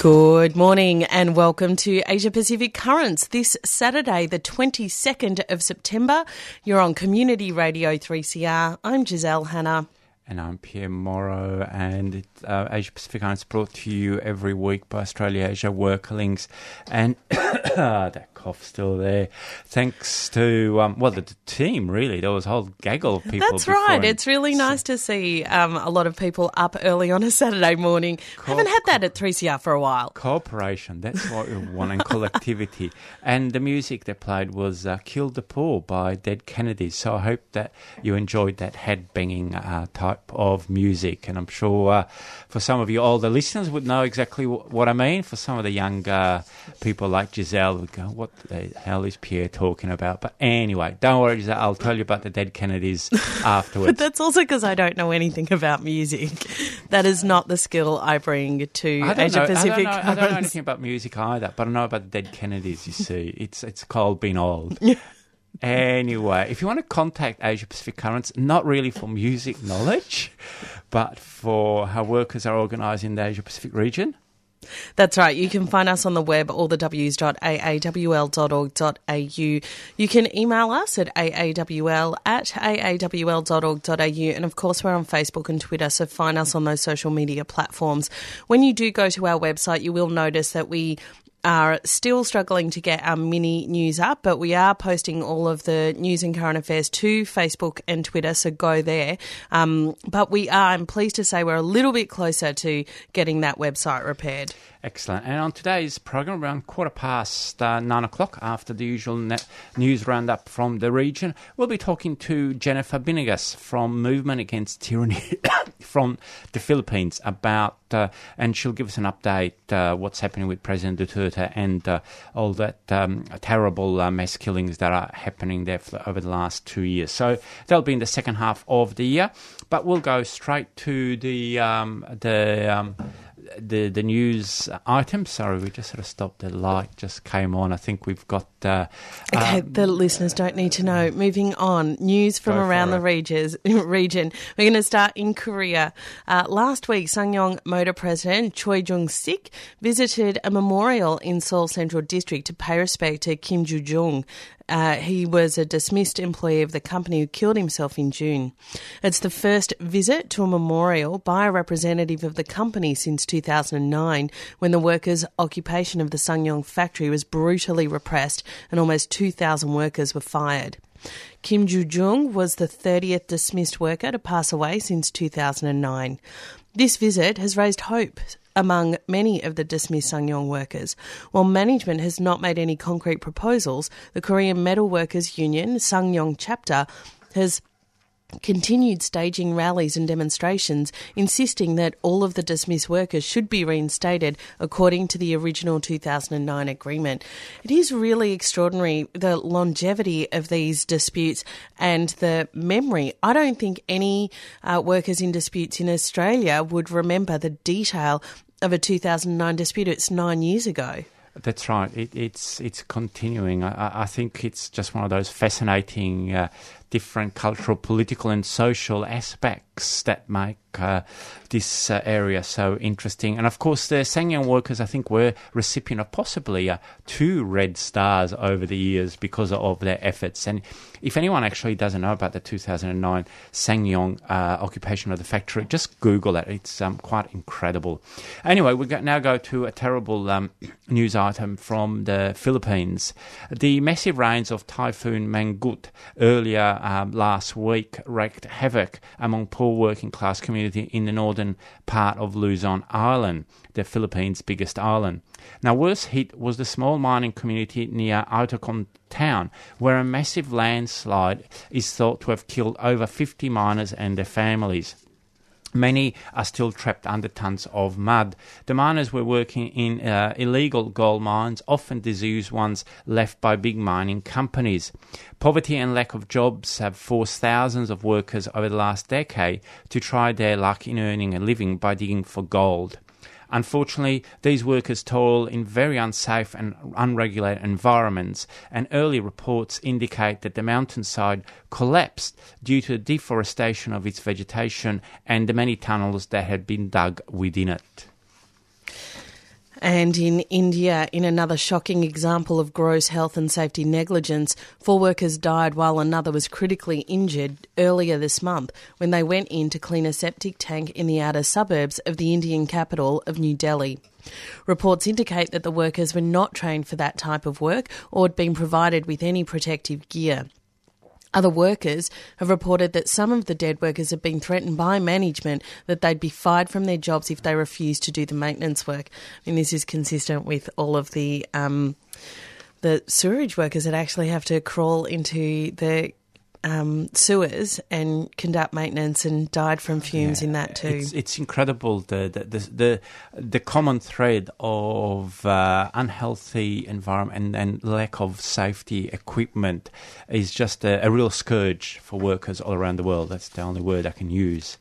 Good morning and welcome to Asia Pacific Currents this Saturday, the 22nd of September. You're on Community Radio 3CR. I'm Giselle Hanna. And I'm Pierre Morrow, and uh, Asia Pacific Currents brought to you every week by Australia Asia Worker Links. And that cough still there. Thanks to, um, well, the, team, really. There was a whole gaggle of people. That's right. It's really so, nice to see um, a lot of people up early on a Saturday morning. Co- Haven't had that at 3CR for a while. Cooperation, that's what we want, and collectivity. And the music they played was uh, Kill the Poor by Dead Kennedys. So I hope that you enjoyed that head banging uh, type of music. And I'm sure uh, for some of you older listeners would know exactly w- what I mean. For some of the younger people like Giselle would go, what the hell is Pierre talking about? But anyway, don't worry, Giselle. I'll tell you about the Dead Kennedys afterwards. but that's also because I don't know anything about music. That is not the skill I bring to Asia know, Pacific. I don't, know, I don't know anything about music either, but I know about the Dead Kennedys, you see. It's, it's called being old. Anyway, if you want to contact Asia Pacific Currents, not really for music knowledge, but for how workers are organised in the Asia Pacific region. That's right. You can find us on the web, allthews.aawl.org.au. You can email us at aawl at aawl.org.au. And of course, we're on Facebook and Twitter, so find us on those social media platforms. When you do go to our website, you will notice that we are still struggling to get our mini news up, but we are posting all of the news and current affairs to Facebook and Twitter, so go there. Um, but we are, I'm pleased to say, we're a little bit closer to getting that website repaired. Excellent. And on today's program, around quarter past uh, nine o'clock, after the usual news roundup from the region, we'll be talking to Jennifer Binigas from Movement Against Tyranny from the Philippines about, uh, and she'll give us an update uh, what's happening with President Duterte and uh, all that um, terrible uh, mass killings that are happening there over the last two years. So that'll be in the second half of the year. But we'll go straight to the um, the um, the the news item. Sorry, we just sort of stopped. The light just came on. I think we've got. Uh, okay, um, the listeners don't need to know. Moving on, news from around the regions, region. We're going to start in Korea. Uh, last week, Ssangyong Motor President Choi Jung Sik visited a memorial in Seoul Central District to pay respect to Kim Joo Jung, uh, he was a dismissed employee of the company who killed himself in June. It's the first visit to a memorial by a representative of the company since 2009, when the workers' occupation of the Ssangyong factory was brutally repressed and almost 2,000 workers were fired. Kim Joo Jung was the 30th dismissed worker to pass away since 2009. This visit has raised hope among many of the dismissed Ssangyong workers. While management has not made any concrete proposals, the Korean Metal Workers Union Ssangyong chapter has continued staging rallies and demonstrations, insisting that all of the dismissed workers should be reinstated according to the original 2009 agreement. It is really extraordinary the longevity of these disputes and the memory. I don't think any uh, workers in disputes in Australia would remember the detail of a 2009 dispute. It's nine years ago. That's right. It, it's it's continuing. I, I, think it's just one of those fascinating, uh, different cultural, political, and social aspects that make uh, this uh, area so interesting. And of course, the Ssangyong workers, I think, were recipient of possibly uh, two red stars over the years because of their efforts. And if anyone actually doesn't know about the 2009 Ssangyong uh, occupation of the factory, just Google it. It's um, quite incredible. Anyway, we now go to a terrible um, news item from the Philippines. The massive rains of Typhoon Mangkhut earlier um, last week wreaked havoc among poor working class community in the northern part of Luzon Island, the Philippines' biggest island. Now, worse hit was the small mining community near Itogon town, where a massive landslide is thought to have killed over 50 miners and their families. Many are still trapped under tons of mud. The miners were working in uh, illegal gold mines, often disused ones left by big mining companies. Poverty and lack of jobs have forced thousands of workers over the last decade to try their luck in earning a living by digging for gold. Unfortunately, these workers toil in very unsafe and unregulated environments, and early reports indicate that the mountainside collapsed due to deforestation of its vegetation and the many tunnels that had been dug within it. And in India, in another shocking example of gross health and safety negligence, four workers died while another was critically injured earlier this month when they went in to clean a septic tank in the outer suburbs of the Indian capital of New Delhi. Reports indicate that the workers were not trained for that type of work or had been provided with any protective gear. Other workers have reported that some of the dead workers have been threatened by management that they'd be fired from their jobs if they refused to do the maintenance work. I mean, this is consistent with all of the um, the sewerage workers that actually have to crawl into the um, sewers and conduct maintenance and died from fumes yeah, in that too. It's, it's incredible the the, the the, the common thread of uh, unhealthy environment and, and, lack of safety equipment is just a, a real scourge for workers all around the world. That's the only word I can use.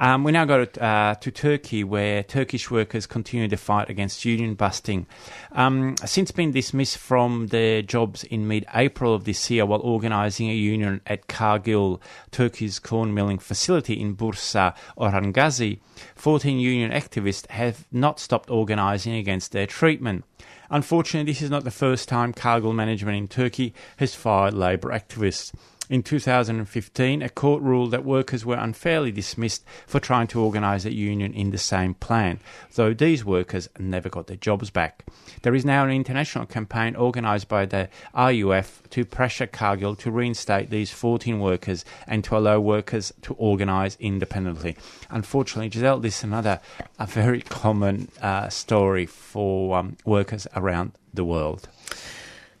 Um, we now go to, uh, to, Turkey, where Turkish workers continue to fight against union busting. Um, since being dismissed from their jobs in mid April of this year while organising a union at Cargill, Turkey's corn milling facility in Bursa, Orhangazi, 14 union activists have not stopped organising against their treatment. Unfortunately, this is not the first time Cargill management in Turkey has fired labour activists. In 2015, a court ruled that workers were unfairly dismissed for trying to organise a union in the same plan, though these workers never got their jobs back. There is now an international campaign organised by the IUF to pressure Cargill to reinstate these 14 workers and to allow workers to organise independently. Unfortunately, Giselle, this is another a very common uh, story for um, workers around the world.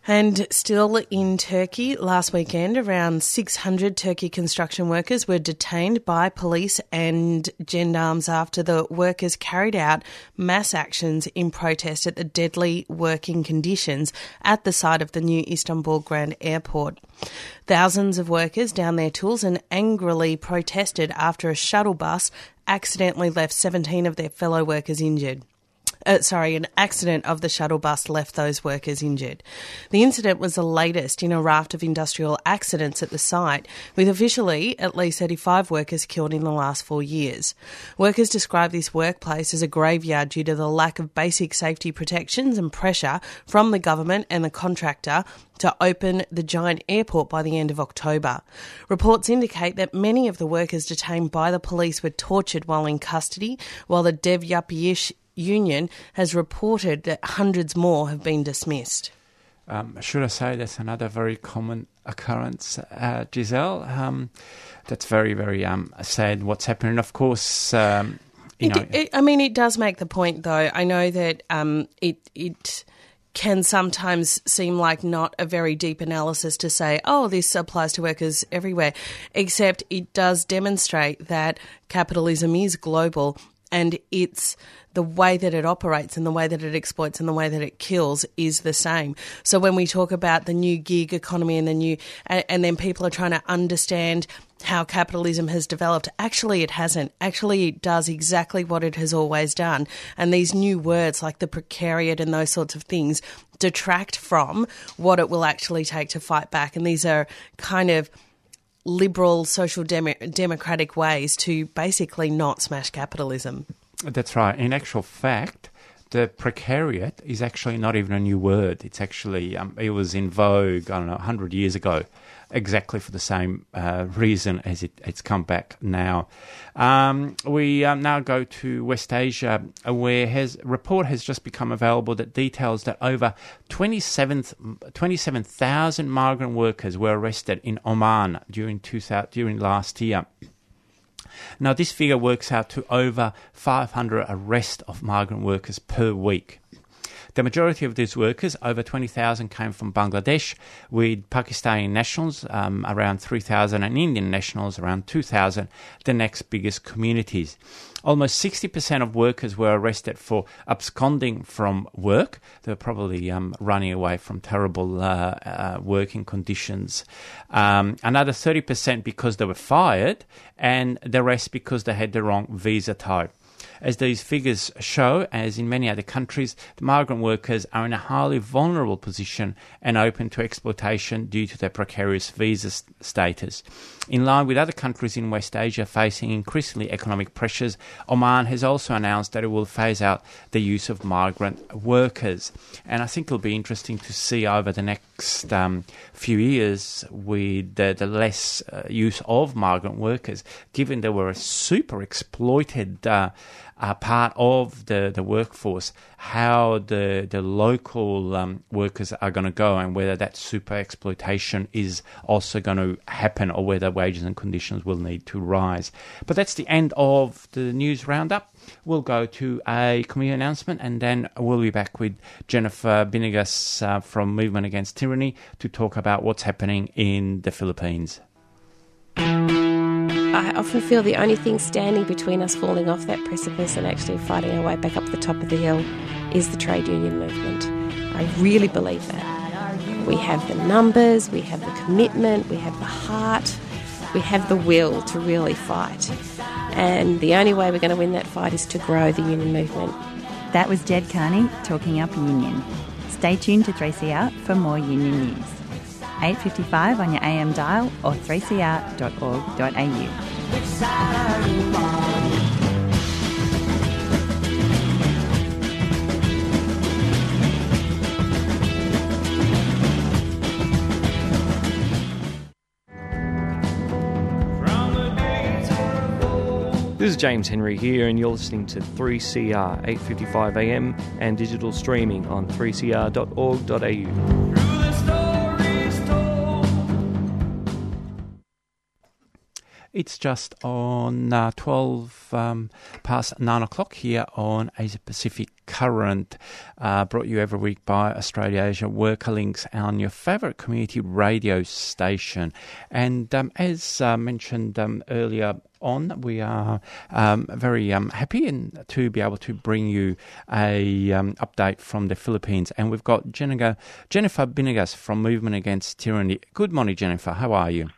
And still in Turkey, last weekend, around 600 Turkey construction workers were detained by police and gendarmes after the workers carried out mass actions in protest at the deadly working conditions at the site of the new Istanbul Grand Airport. Thousands of workers downed their tools and angrily protested after a shuttle bus accidentally left 17 of their fellow workers injured uh, sorry, an accident of the shuttle bus left those workers injured. The incident was the latest in a raft of industrial accidents at the site, with officially at least 35 workers killed in the last four years. Workers describe this workplace as a graveyard due to the lack of basic safety protections and pressure from the government and the contractor to open the giant airport by the end of October. Reports indicate that many of the workers detained by the police were tortured while in custody, while the Dev Yapı-İş Union has reported that hundreds more have been dismissed. Um, should I say that's another very common occurrence, uh, Giselle? Um, that's very, very um, sad what's happening. Of course, um, you it, know. It, I mean, it does make the point, though. I know that um, it it can sometimes seem like not a very deep analysis to say, oh, this applies to workers everywhere, except it does demonstrate that capitalism is global and it's the way that it operates and the way that it exploits and the way that it kills is the same. So when we talk about the new gig economy and the new, and, and then people are trying to understand how capitalism has developed. Actually, it hasn't. Actually, it does exactly what it has always done. And these new words like the precariat and those sorts of things detract from what it will actually take to fight back. And these are kind of liberal, social dem- democratic ways to basically not smash capitalism. That's right. In actual fact, the precariat is actually not even a new word. It's actually um, it was in vogue. I don't know, hundred years ago, exactly for the same uh, reason as it, it's come back now. Um, we um, now go to West Asia, where has report has just become available that details that over 27,000 migrant workers were arrested in Oman during during last year. Now, this figure works out to over 500 arrests of migrant workers per week. The majority of these workers, over 20,000, came from Bangladesh, with Pakistani nationals um, around 3,000 and Indian nationals around 2,000, the next biggest communities. Almost 60% of workers were arrested for absconding from work. They were probably um, running away from terrible uh, uh, working conditions. Um, another 30% because they were fired, and the rest because they had the wrong visa type. As these figures show, as in many other countries, the migrant workers are in a highly vulnerable position and open to exploitation due to their precarious visa status. In line with other countries in West Asia facing increasingly economic pressures, Oman has also announced that it will phase out the use of migrant workers. And I think it'll be interesting to see over the next um, few years with the, the less uh, use of migrant workers, given they were a super exploited. Uh, uh, part of the, the workforce, how the, the local um, workers are going to go and whether that super exploitation is also going to happen or whether wages and conditions will need to rise. But that's the end of the news roundup. We'll go to a community announcement and then we'll be back with Jennifer Binigas uh, from Movement Against Tyranny to talk about what's happening in the Philippines. I often feel the only thing standing between us falling off that precipice and actually fighting our way back up the top of the hill is the trade union movement. I really believe that. We have the numbers, we have the commitment, we have the heart, we have the will to really fight. And the only way we're going to win that fight is to grow the union movement. That was Ged Kearney talking up union. Stay tuned to 3CR for more union news. 8.55 on your AM dial or 3cr.org.au. This is James Henry here, and you're listening to 3CR 8:55 AM and digital streaming on 3cr.org.au. It's just on uh, 12 um, past 9 o'clock here on Asia Pacific Current, uh, brought you every week by Australia Asia Worker Links on your favourite community radio station. And um, as uh, mentioned um, earlier on, we are um, very um, happy in, to be able to bring you a um, update from the Philippines. And we've got Jennifer, Jennifer Binigas from Movement Against Tyranny. Good morning, Jennifer. How are you?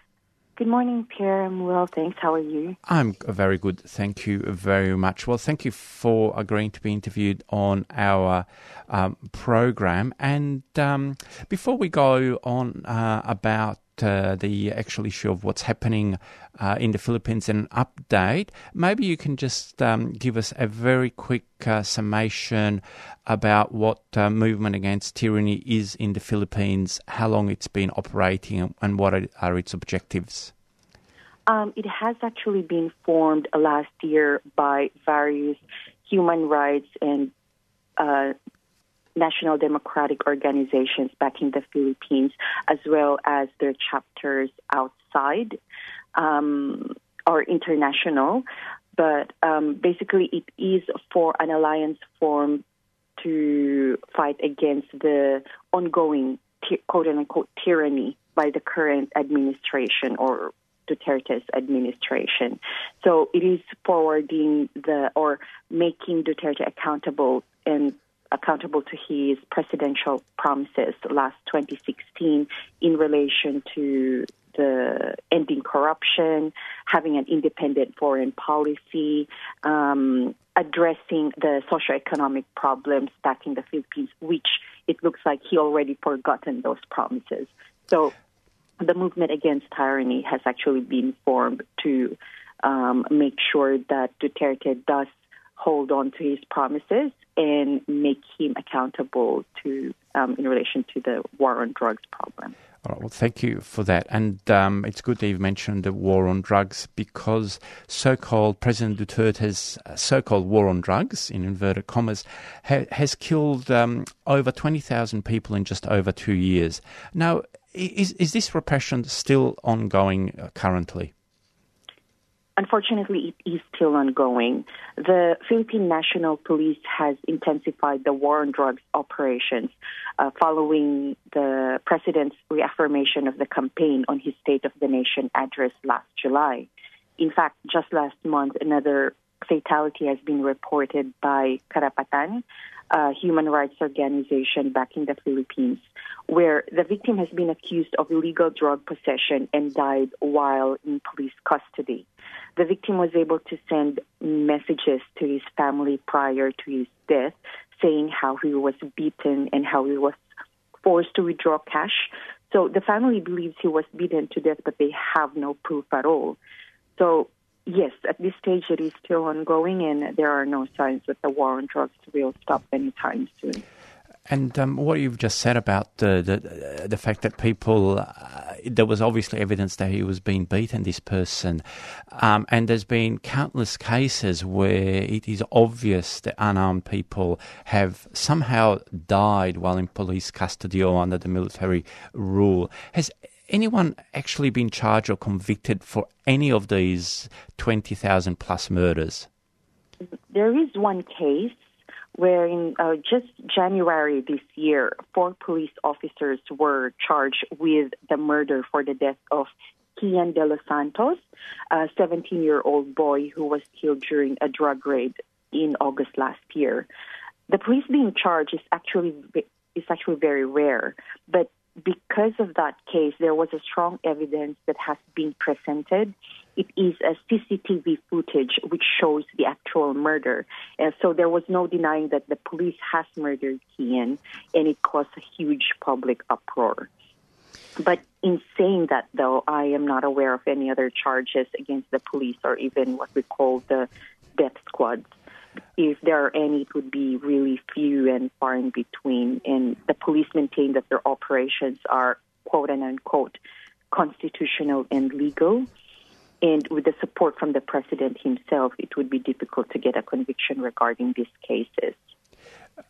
Good morning, Pierre. I'm well, thanks. How are you? I'm very good. Thank you very much. Well, thank you for agreeing to be interviewed on our um, program. And um, before we go on uh, about uh, the actual issue of what's happening uh, in the Philippines and an update, maybe you can just um, give us a very quick uh, summation about what uh, Movement Against Tyranny is in the Philippines, how long it's been operating, and what are its objectives. Um, it has actually been formed last year by various human rights and uh, national democratic organizations back in the Philippines, as well as their chapters outside um, or international. But um, basically, it is for an alliance formed to fight against the ongoing quote unquote tyranny by the current administration or Duterte's administration. So it is forwarding the or making Duterte accountable and accountable to his presidential promises last 2016 in relation to the ending corruption, having an independent foreign policy, um, addressing the socioeconomic problems back in the Philippines, which it looks like he already forgotten those promises. So the movement against tyranny has actually been formed to um, make sure that Duterte does hold on to his promises and make him accountable to um, in relation to the war on drugs problem. All right, well, thank you for that. And um, it's good that you've mentioned the war on drugs because so called President Duterte's uh, so called war on drugs, in inverted commas, ha- has killed um, over 20,000 people in just over two years. Now, is, is this repression still ongoing uh, currently? Unfortunately, it is still ongoing. The Philippine National Police has intensified the war on drugs operations uh, following the president's reaffirmation of the campaign on his State of the Nation address last July. In fact, just last month, another fatality has been reported by Karapatan, a human rights organization back in the Philippines, where the victim has been accused of illegal drug possession and died while in police custody. The victim was able to send messages to his family prior to his death saying how he was beaten and how he was forced to withdraw cash. So the family believes he was beaten to death, but they have no proof at all. So yes, at this stage it is still ongoing, and there are no signs that the war on drugs will stop anytime soon. And um, what you've just said about the the, the fact that people, uh, there was obviously evidence that he was being beaten, this person, um, and there's been countless cases where it is obvious that unarmed people have somehow died while in police custody or under the military rule. Has anyone actually been charged or convicted for any of these 20,000 plus murders? There is one case where in uh, just January this year, four police officers were charged with the murder for the death of Kian de los Santos, a 17 year old boy who was killed during a drug raid in August last year. The police being charged is actually is actually very rare, but because of that case, there was a strong evidence that has been presented. It is a CCTV footage which shows the actual murder. And so there was no denying that the police has murdered Kian, and it caused a huge public uproar. But in saying that, though, I am not aware of any other charges against the police or even what we call the death squads if there are any, it would be really few and far in between. And the police maintain that their operations are quote and unquote constitutional and legal. And with the support from the president himself, it would be difficult to get a conviction regarding these cases.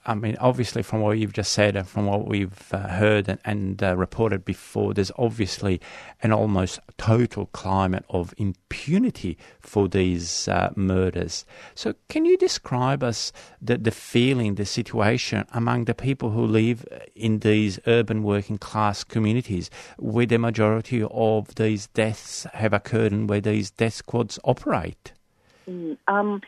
I mean, obviously, from what you've just said and from what we've uh, heard and, and uh, reported before, there's obviously an almost total climate of impunity for these uh, murders. So, can you describe us the, the feeling, the situation among the people who live in these urban working class communities where the majority of these deaths have occurred and where these death squads operate? Mm, um,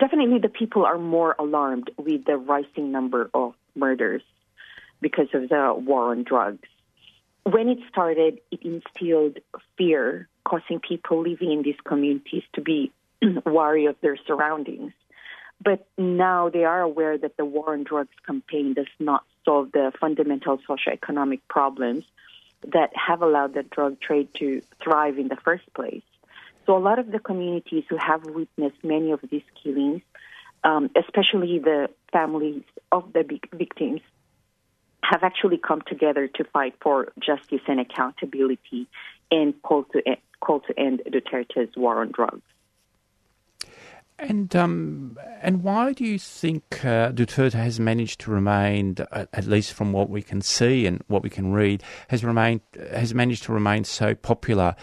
definitely the people are more alarmed with the rising number of murders because of the war on drugs. When it started, it instilled fear, causing people living in these communities to be wary of their surroundings. But now they are aware that the war on drugs campaign does not solve the fundamental socioeconomic problems that have allowed the drug trade to thrive in the first place. So a lot of the communities who have witnessed many of these killings, um, especially the families of the victims, have actually come together to fight for justice and accountability and call to, call to end Duterte's war on drugs. And um, and why do you think uh, Duterte has managed to remain, at least from what we can see and what we can read, has remained has managed to remain so popular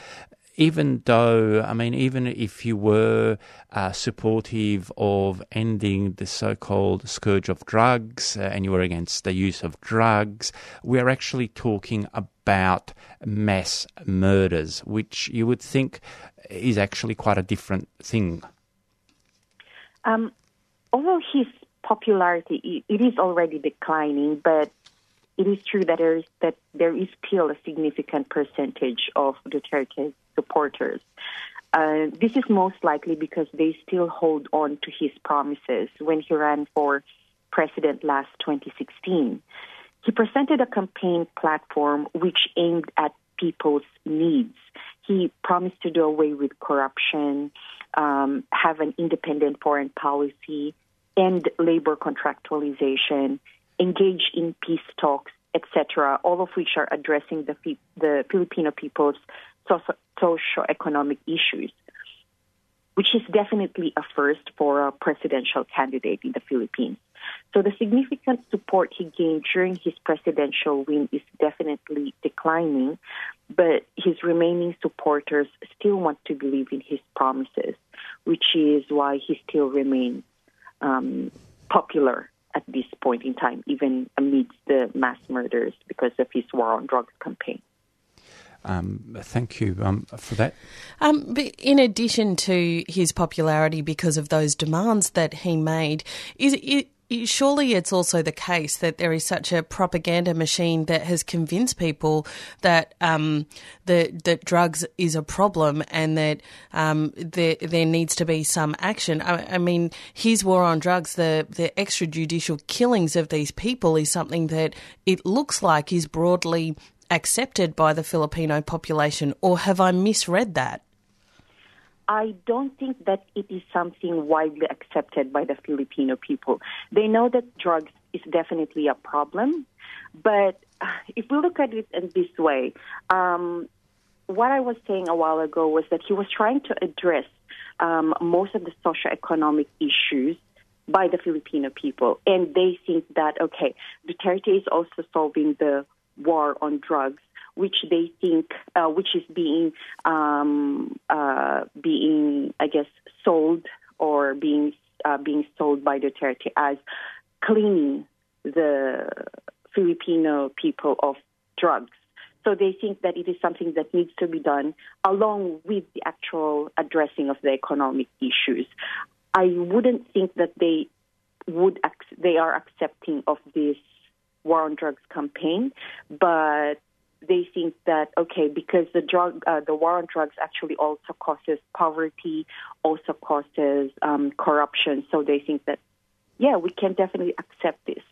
even though, I mean, even if you were uh, supportive of ending the so called scourge of drugs uh, and you were against the use of drugs, we're actually talking about mass murders, which you would think is actually quite a different thing. Um, although his popularity it is already declining, but it is true that there is that there is still a significant percentage of Duterte's supporters. Uh, this is most likely because they still hold on to his promises when he ran for president last 2016. He presented a campaign platform which aimed at people's needs. He promised to do away with corruption, um, have an independent foreign policy, end labor contractualization, engage in peace talks, etc., all of which are addressing the, the Filipino people's socio-economic issues. which is definitely a first for a presidential candidate in the Philippines. So the significant support he gained during his presidential win is definitely declining, but his remaining supporters still want to believe in his promises, which is why he still remains um, popular at this point in time, even amidst the mass murders because of his war on drugs campaign. Um, thank you um, for that. Um, in addition to his popularity because of those demands that he made, is it, surely it's also the case that there is such a propaganda machine that has convinced people that um, that, that drugs is a problem and that um, there there needs to be some action. I, I, mean, his war on drugs, the the extrajudicial killings of these people, is something that it looks like is broadly accepted by the Filipino population. Or have I misread that? I don't think that it is something widely accepted by the Filipino people. They know that drugs is definitely a problem, but if we look at it in this way, um, what I was saying a while ago was that he was trying to address um, most of the socioeconomic issues by the Filipino people, and they think that okay, Duterte is also solving the war on drugs which they think, uh, which is being, um, uh, being, I guess, sold or being uh, being sold by Duterte as cleaning the Filipino people of drugs. So they think that it is something that needs to be done along with the actual addressing of the economic issues. I wouldn't think that they would ac- they are accepting of this war on drugs campaign, but they think that okay because the drug uh, the war on drugs actually also causes poverty also causes um, corruption so they think that yeah we can definitely accept this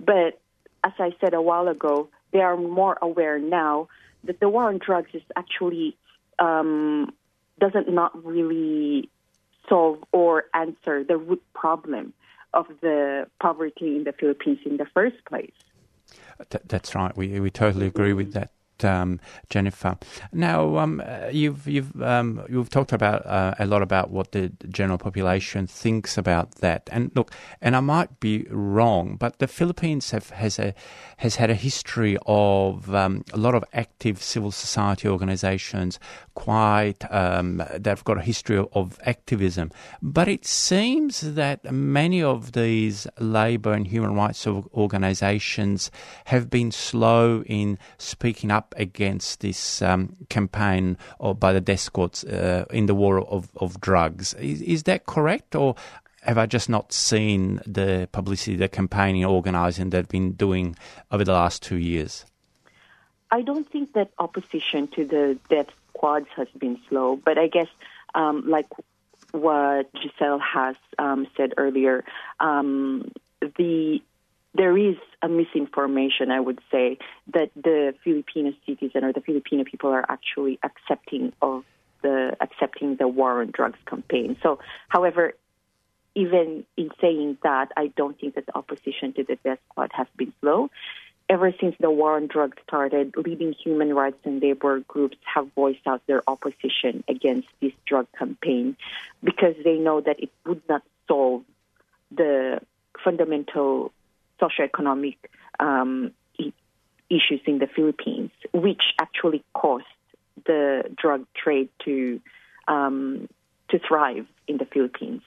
but as i said a while ago they are more aware now that the war on drugs is actually um, doesn't not really solve or answer the root problem of the poverty in the Philippines in the first place. Th- that's right. We we totally agree with that um, Jennifer. Now, um, uh, you've you've um, you've talked about uh, a lot about what the general population thinks about that. And look, and I might be wrong, but the Philippines have has a has had a history of um, a lot of active civil society organisations. Quite, um, they've got a history of, of activism. But it seems that many of these labour and human rights organisations have been slow in speaking up up against this um, campaign or by the death squads uh, in the war of, of drugs. Is, is that correct, or have I just not seen the publicity, the campaigning, organising they've been doing over the last two years? I don't think that opposition to the death squads has been slow, but I guess, um, like what Giselle has um, said earlier, um, the there is a misinformation, I would say, that the Filipino citizen or the Filipino people are actually accepting of the accepting the war on drugs campaign. So, however, even in saying that, I don't think that the opposition to the death squad has been slow. Ever since the war on drugs started, leading human rights and labor groups have voiced out their opposition against this drug campaign because they know that it would not solve the fundamental socioeconomic um, issues in the Philippines, which actually caused the drug trade to um, to thrive in the Philippines.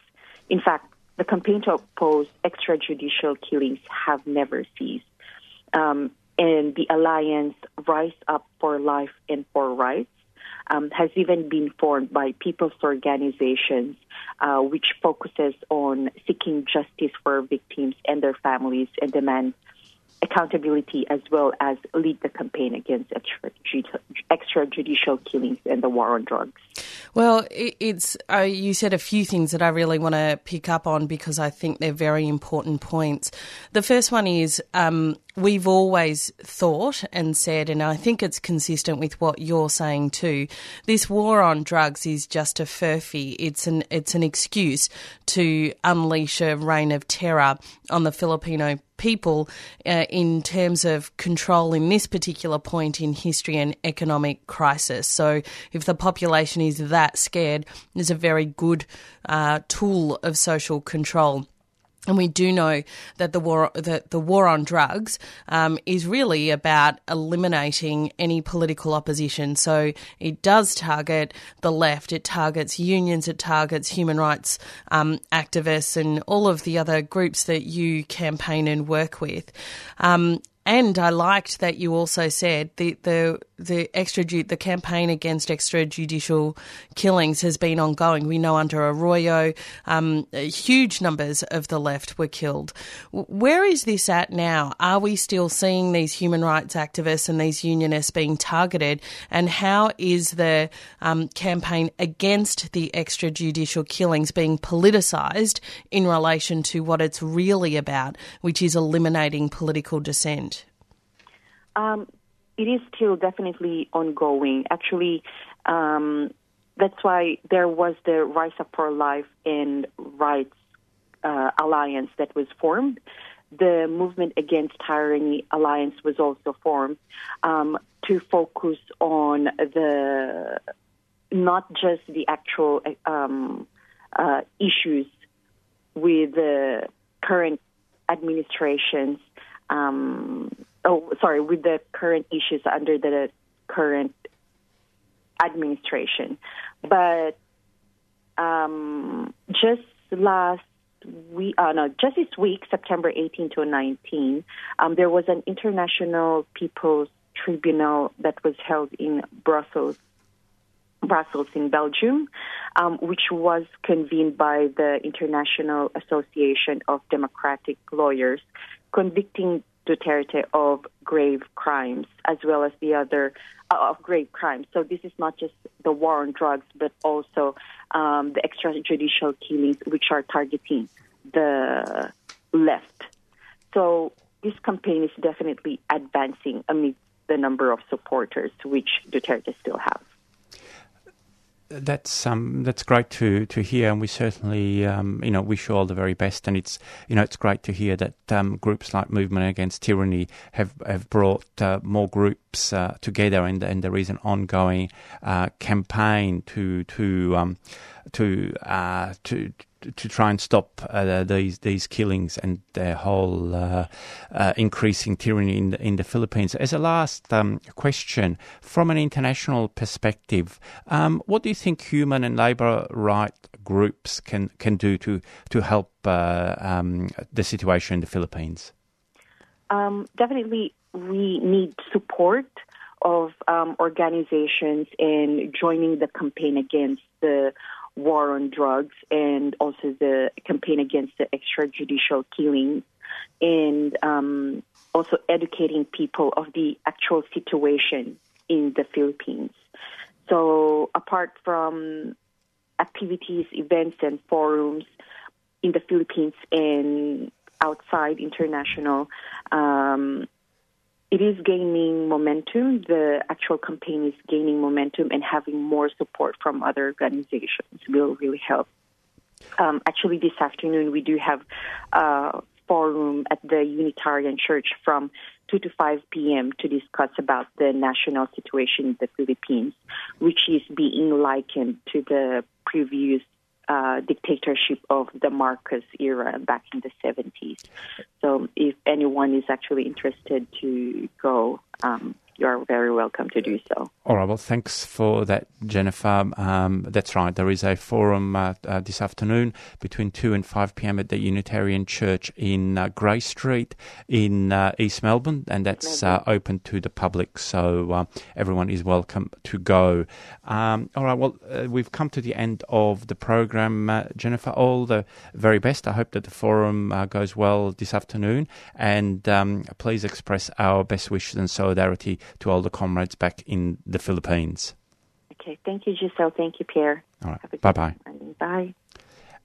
In fact, the campaign to oppose extrajudicial killings have never ceased. Um, and the alliance Rise Up for Life and for Rights um, has even been formed by people's organizations, uh, which focuses on seeking justice for victims and their families and demands accountability as well as lead the campaign against extrajudicial killings and the war on drugs. Well, it's uh, you said a few things that I really want to pick up on because I think they're very important points. The first one is um, we've always thought and said, and I think it's consistent with what you're saying too. This war on drugs is just a furphy. It's an it's an excuse to unleash a reign of terror on the Filipino people uh, in terms of control in this particular point in history and economic crisis. So, if the population is that scared, it's a very good uh, tool of social control. And we do know that the war, that the war on drugs um, is really about eliminating any political opposition. So it does target the left, it targets unions, it targets human rights um, activists, and all of the other groups that you campaign and work with. Um, and I liked that you also said the the the extra the campaign against extrajudicial killings has been ongoing. We know under Arroyo, um, huge numbers of the left were killed. Where is this at now? Are we still seeing these human rights activists and these unionists being targeted? And how is the um, campaign against the extrajudicial killings being politicised in relation to what it's really about, which is eliminating political dissent? Um, it is still definitely ongoing. Actually, um, that's why there was the Rise Up for Life and Rights uh, Alliance that was formed. The Movement Against Tyranny Alliance was also formed um, to focus on the not just the actual um, uh, issues with the current administrations um, oh, sorry, with the current issues under the current administration. But um, just last week, uh, no, just this week, September 18 to 19, um, there was an international people's tribunal that was held in Brussels. Brussels in Belgium, um, which was convened by the International Association of Democratic Lawyers, convicting Duterte of grave crimes as well as the other uh, of grave crimes. So this is not just the war on drugs, but also um, the extrajudicial killings, which are targeting the left. So this campaign is definitely advancing amid the number of supporters which Duterte still has that's um, that's great to, to hear, and we certainly um, you know wish you all the very best. And it's you know it's great to hear that um, groups like Movement Against Tyranny have have brought uh, more groups uh, together, and, and there is an ongoing uh, campaign to to um, to uh, to to try and stop uh, these these killings and the whole uh, uh, increasing tyranny in the, in the Philippines. As a last um, question, from an international perspective, um, what do you think human and labour right groups can can do to to help uh, um, the situation in the Philippines? Um, definitely, we need support of um, organizations in joining the campaign against the war on drugs and also the campaign against the extrajudicial killings and um, also educating people of the actual situation in the Philippines. So, apart from activities, events, and forums in the Philippines and outside international, um, it is gaining momentum. The actual campaign is gaining momentum, and having more support from other organizations will really help. Um, actually, this afternoon we do have a forum at the Unitarian Church from 2 to 5 p.m. to discuss about the national situation in the Philippines, which is being likened to the previous uh, dictatorship of the Marcos era back in the 70s. So if anyone is actually interested to go, um, you're very welcome to do so. All right. Well, thanks for that, Jennifer. Um, that's right. There is a forum uh, uh, this afternoon between 2 and 5 p.m. at the Unitarian Church in uh, Grey Street in uh, East Melbourne, and that's uh, open to the public. So uh, everyone is welcome to go. Um, all right. Well, we've come to the end of the program, Jennifer. All the very best. I hope that the forum goes well this afternoon, and um, please express our best wishes and solidarity to all the comrades back in the Philippines. Okay, thank you, Giselle. Thank you, Pierre. All right, bye bye. Bye.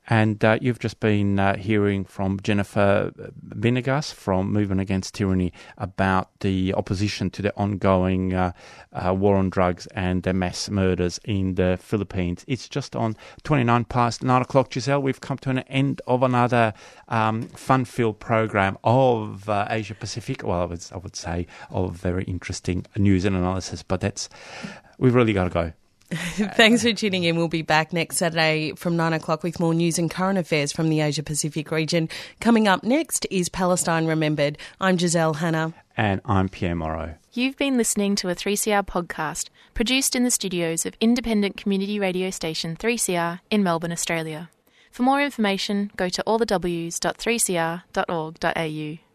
And uh, you've just been uh, hearing from Jennifer Vinegas from Movement Against Tyranny about the opposition to the ongoing uh, uh, war on drugs and the mass murders in the Philippines. It's just on 29 past 9 o'clock, Giselle. We've come to an end of another um, fun filled program of uh, Asia Pacific. Well, I would, I would say of very interesting news and analysis, but that's, we've really got to go. Thanks for tuning in. We'll be back next Saturday from 9 o'clock with more news and current affairs from the Asia Pacific region. Coming up next is Palestine Remembered. I'm Giselle Hanna. And I'm Pierre Moreau. You've been listening to a 3CR podcast produced in the studios of independent community radio station 3CR in Melbourne, Australia. For more information, go to allthews.3cr.org.au.